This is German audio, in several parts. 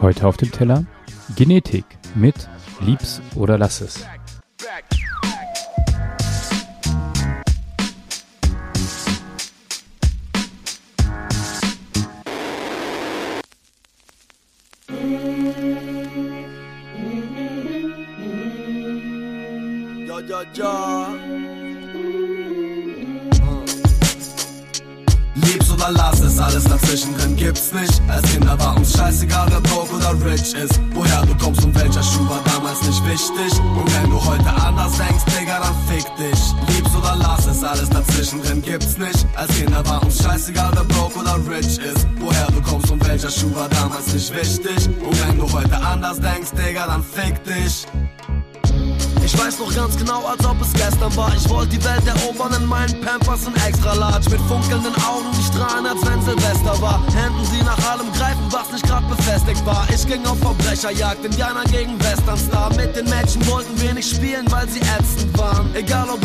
Heute auf dem Teller Genetik mit Lieb's oder Lass es. ja, ja. Lieb's lass es, alles dazwischen drin gibt's nicht. Als Kinder war uns scheißegal, wer broke oder rich ist. Woher du kommst und welcher Schuh war damals nicht wichtig. Und wenn du heute anders denkst, Digga, dann fick dich. Lieb's oder lass es, alles dazwischen drin gibt's nicht. Als Kinder war uns scheißegal, wer broke oder rich ist. Woher du kommst und welcher Schuh war damals nicht wichtig. Und wenn du heute anders denkst, Digga, dann fick dich. Ich weiß noch ganz genau, als ob es gestern war. Ich wollte die Welt erobern in meinen Pampers in extra large. Mit funkelnden Augen, die strahlen, als wenn Silvester war. Händen sie nach allem greifen, was nicht grad befestigt war. Ich ging auf Verbrecherjagd, Indianer gegen Westernstar. Mit den Mädchen wollten wir nicht spielen, weil sie ätzend waren. Egal ob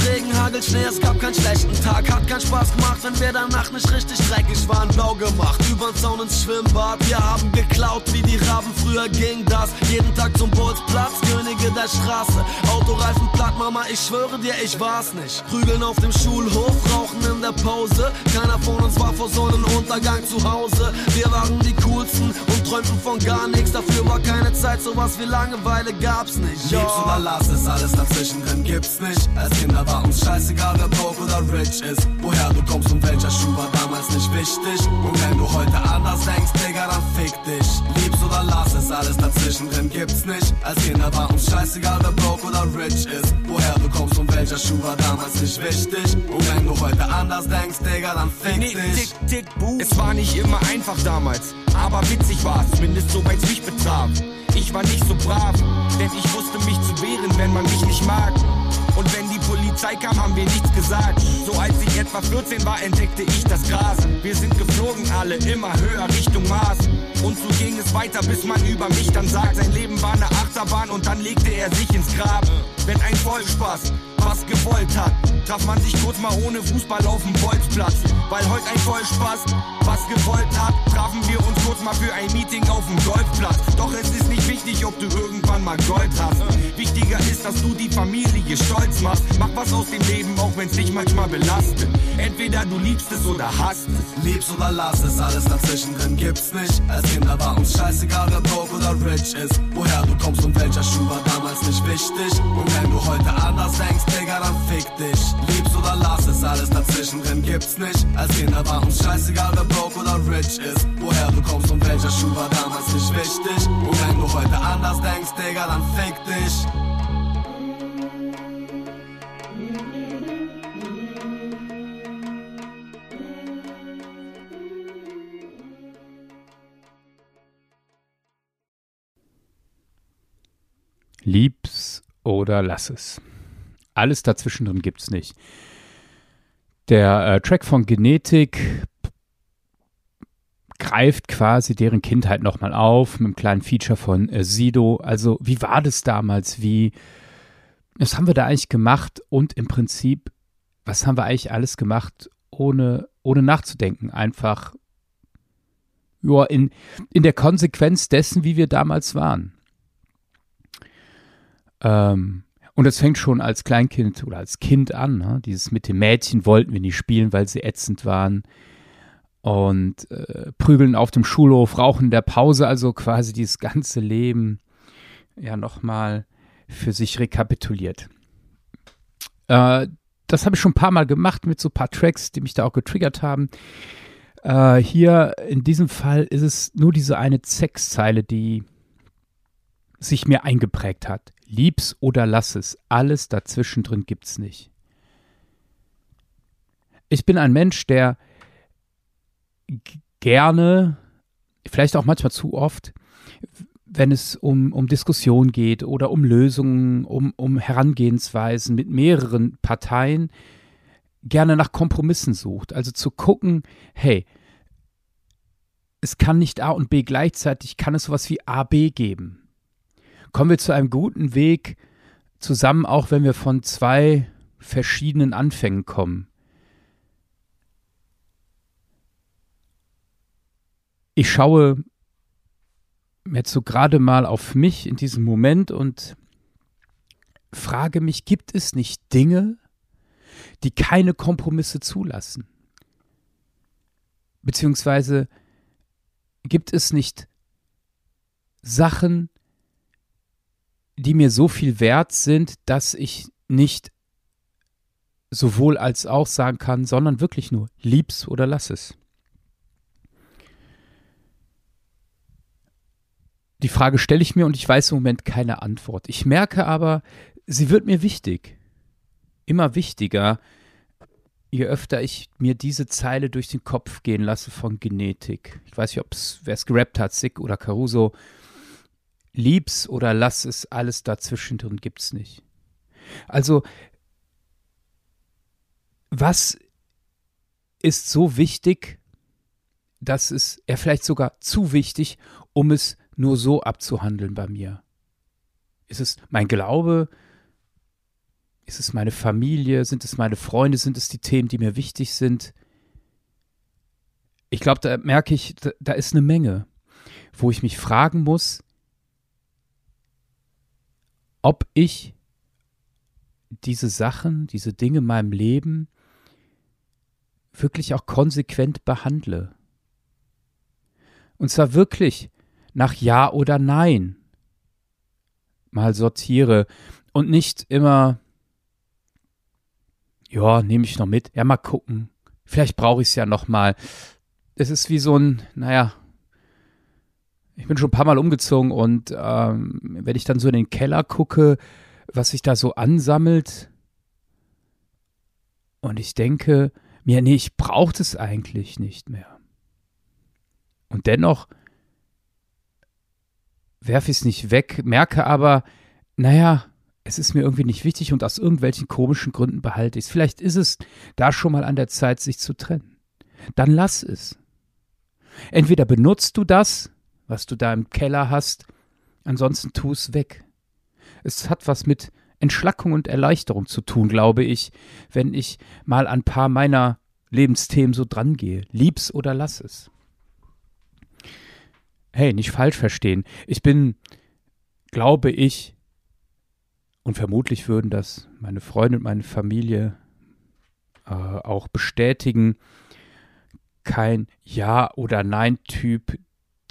Regen, Hagel, Schnee, es gab keinen schlechten Tag. Hat keinen Spaß gemacht, wenn wir danach nicht richtig dreckig waren. Blau gemacht, übern Zaun ins Schwimmbad. Wir haben geklaut, wie die Raben, früher ging das. Jeden Tag zum Bolzplatz, Könige der Straße. Auto Autoreifen platt, Mama, ich schwöre dir, ich war's nicht. Prügeln auf dem Schulhof, rauchen in der Pause. Keiner von uns war vor Sonnenuntergang zu Hause. Wir waren die coolsten träumten von gar nichts. Dafür war keine Zeit, sowas wie Langeweile gab's nicht. Ja. Liebst oder lass es, alles dazwischen drin gibt's nicht. Als Kinder war uns scheißegal, wer broke oder rich ist. Woher du kommst und welcher Schuh war damals nicht wichtig. Und wenn du heute anders denkst, Digga, dann fick dich. Alles dazwischen drin gibt's nicht. Als Kinder war uns scheißegal, wer broke oder rich ist. Woher du kommst und welcher Schuh war damals nicht wichtig. Und wenn du heute anders denkst, Digga, dann fick nee, dich. Tick, tick, buh. Es war nicht immer einfach damals, aber witzig war's, zumindest soweit mich betraf. Ich war nicht so brav, denn ich wusste mich zu wehren, wenn man mich nicht mag. Und wenn die Polizei kam, haben wir nichts gesagt. So als ich etwa 14 war, entdeckte ich das Gras. Wir sind geflogen alle immer höher Richtung Mars. Und so ging es weiter, bis man über mich dann sagt, sein Leben war eine Achterbahn und dann legte er sich ins Grab. Wenn ein Vollspaß was gewollt hat, traf man sich kurz mal ohne Fußball auf dem Bolzplatz. Weil heute ein Vollspaß was gewollt hat, trafen wir uns kurz mal für ein Meeting auf dem Golfplatz. Doch es ist nicht wichtig, ob du irgendwann mal Gold hast. Wichtiger ist, dass du die Familie stolz machst. Mach was aus dem Leben, auch wenn's dich manchmal belastet. Entweder du liebst es oder hasst es. Liebst oder lass es, alles dazwischen drin gibt's nicht. Als Kinder war uns scheißegal, wer broke oder rich ist. Woher du kommst und welcher Schuh war damals nicht wichtig. Und wenn du heute anders denkst, Digga, dann fick dich. Liebst oder lass es, alles dazwischen drin gibt's nicht. Als Kinder war uns scheißegal, wer broke oder rich ist. Woher du kommst und welcher Schuh war damals nicht wichtig. Und wenn du heute anders denkst, Digga, dann fick dich. Lieb's oder lass es. Alles dazwischen drin gibt's nicht. Der äh, Track von Genetik greift quasi deren Kindheit nochmal auf mit einem kleinen Feature von äh, Sido. Also, wie war das damals? Wie, was haben wir da eigentlich gemacht? Und im Prinzip, was haben wir eigentlich alles gemacht, ohne, ohne nachzudenken? Einfach, ja, in, in der Konsequenz dessen, wie wir damals waren. Ähm, und das fängt schon als Kleinkind oder als Kind an. Ne? Dieses mit dem Mädchen wollten wir nicht spielen, weil sie ätzend waren. Und äh, prügeln auf dem Schulhof, rauchen in der Pause, also quasi dieses ganze Leben ja nochmal für sich rekapituliert. Äh, das habe ich schon ein paar Mal gemacht mit so ein paar Tracks, die mich da auch getriggert haben. Äh, hier in diesem Fall ist es nur diese eine Sexzeile, die sich mir eingeprägt hat. Lieb's oder lass es, alles dazwischen drin gibt's nicht. Ich bin ein Mensch, der gerne, vielleicht auch manchmal zu oft, wenn es um, um Diskussionen geht oder um Lösungen, um, um Herangehensweisen mit mehreren Parteien, gerne nach Kompromissen sucht. Also zu gucken, hey, es kann nicht A und B gleichzeitig, kann es sowas wie A, B geben kommen wir zu einem guten Weg zusammen, auch wenn wir von zwei verschiedenen Anfängen kommen. Ich schaue jetzt so gerade mal auf mich in diesem Moment und frage mich, gibt es nicht Dinge, die keine Kompromisse zulassen? Beziehungsweise gibt es nicht Sachen, die mir so viel wert sind, dass ich nicht sowohl als auch sagen kann, sondern wirklich nur lieb's oder lass es. Die Frage stelle ich mir und ich weiß im Moment keine Antwort. Ich merke aber, sie wird mir wichtig. Immer wichtiger, je öfter ich mir diese Zeile durch den Kopf gehen lasse von Genetik. Ich weiß nicht, ob es, wer es gerappt hat, Sick oder Caruso. Lieb's oder lass es, alles dazwischen drin gibt's nicht. Also, was ist so wichtig, dass es, ja vielleicht sogar zu wichtig, um es nur so abzuhandeln bei mir? Ist es mein Glaube? Ist es meine Familie? Sind es meine Freunde? Sind es die Themen, die mir wichtig sind? Ich glaube, da merke ich, da, da ist eine Menge, wo ich mich fragen muss, ob ich diese Sachen, diese Dinge in meinem Leben wirklich auch konsequent behandle. Und zwar wirklich nach Ja oder Nein mal sortiere und nicht immer, ja, nehme ich noch mit, ja, mal gucken, vielleicht brauche ich es ja noch mal. Es ist wie so ein, naja, ich bin schon ein paar Mal umgezogen und ähm, wenn ich dann so in den Keller gucke, was sich da so ansammelt, und ich denke mir, nee, ich brauche es eigentlich nicht mehr. Und dennoch werfe ich es nicht weg, merke aber, naja, es ist mir irgendwie nicht wichtig und aus irgendwelchen komischen Gründen behalte ich es. Vielleicht ist es da schon mal an der Zeit, sich zu trennen. Dann lass es. Entweder benutzt du das, was du da im Keller hast, ansonsten tu es weg. Es hat was mit Entschlackung und Erleichterung zu tun, glaube ich, wenn ich mal an ein paar meiner Lebensthemen so drangehe. Lieb's oder lass es hey, nicht falsch verstehen. Ich bin, glaube ich, und vermutlich würden das meine Freunde und meine Familie äh, auch bestätigen, kein Ja- oder Nein-Typ,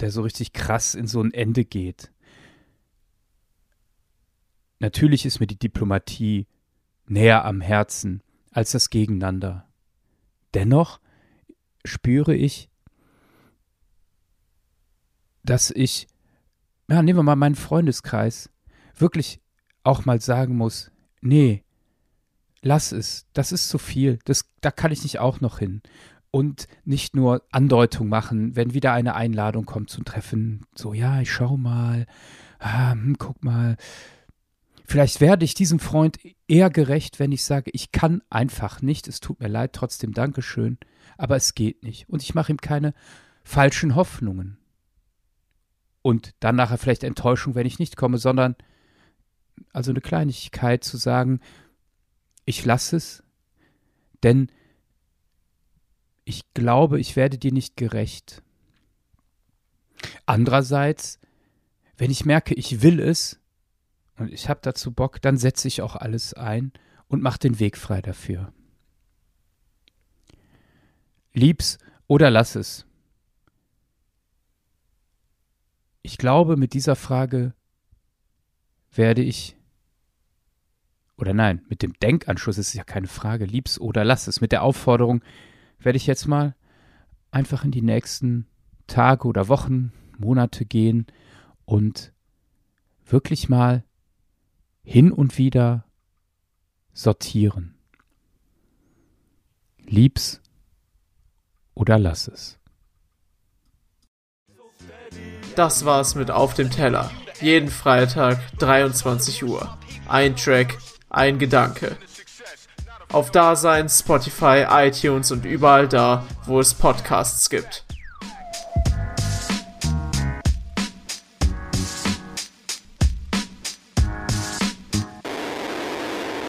der so richtig krass in so ein Ende geht. Natürlich ist mir die Diplomatie näher am Herzen als das Gegeneinander. Dennoch spüre ich, dass ich, ja, nehmen wir mal meinen Freundeskreis, wirklich auch mal sagen muss, nee, lass es, das ist zu viel, das, da kann ich nicht auch noch hin. Und nicht nur Andeutung machen, wenn wieder eine Einladung kommt zum Treffen, so, ja, ich schau mal, ah, hm, guck mal. Vielleicht werde ich diesem Freund eher gerecht, wenn ich sage, ich kann einfach nicht, es tut mir leid, trotzdem Dankeschön, aber es geht nicht. Und ich mache ihm keine falschen Hoffnungen. Und dann nachher vielleicht Enttäuschung, wenn ich nicht komme, sondern also eine Kleinigkeit zu sagen, ich lasse es, denn ich glaube, ich werde dir nicht gerecht. Andererseits, wenn ich merke, ich will es und ich habe dazu Bock, dann setze ich auch alles ein und mache den Weg frei dafür. Lieb's oder lass es. ich glaube, mit dieser Frage werde ich, oder nein, mit dem Denkanschluss ist ja keine Frage, lieb's oder lass es. Mit der Aufforderung werde ich jetzt mal einfach in die nächsten Tage oder Wochen, Monate gehen und wirklich mal hin und wieder sortieren. Lieb's oder lass es. Das war's mit Auf dem Teller. Jeden Freitag 23 Uhr. Ein Track, ein Gedanke. Auf Dasein, Spotify, iTunes und überall da, wo es Podcasts gibt.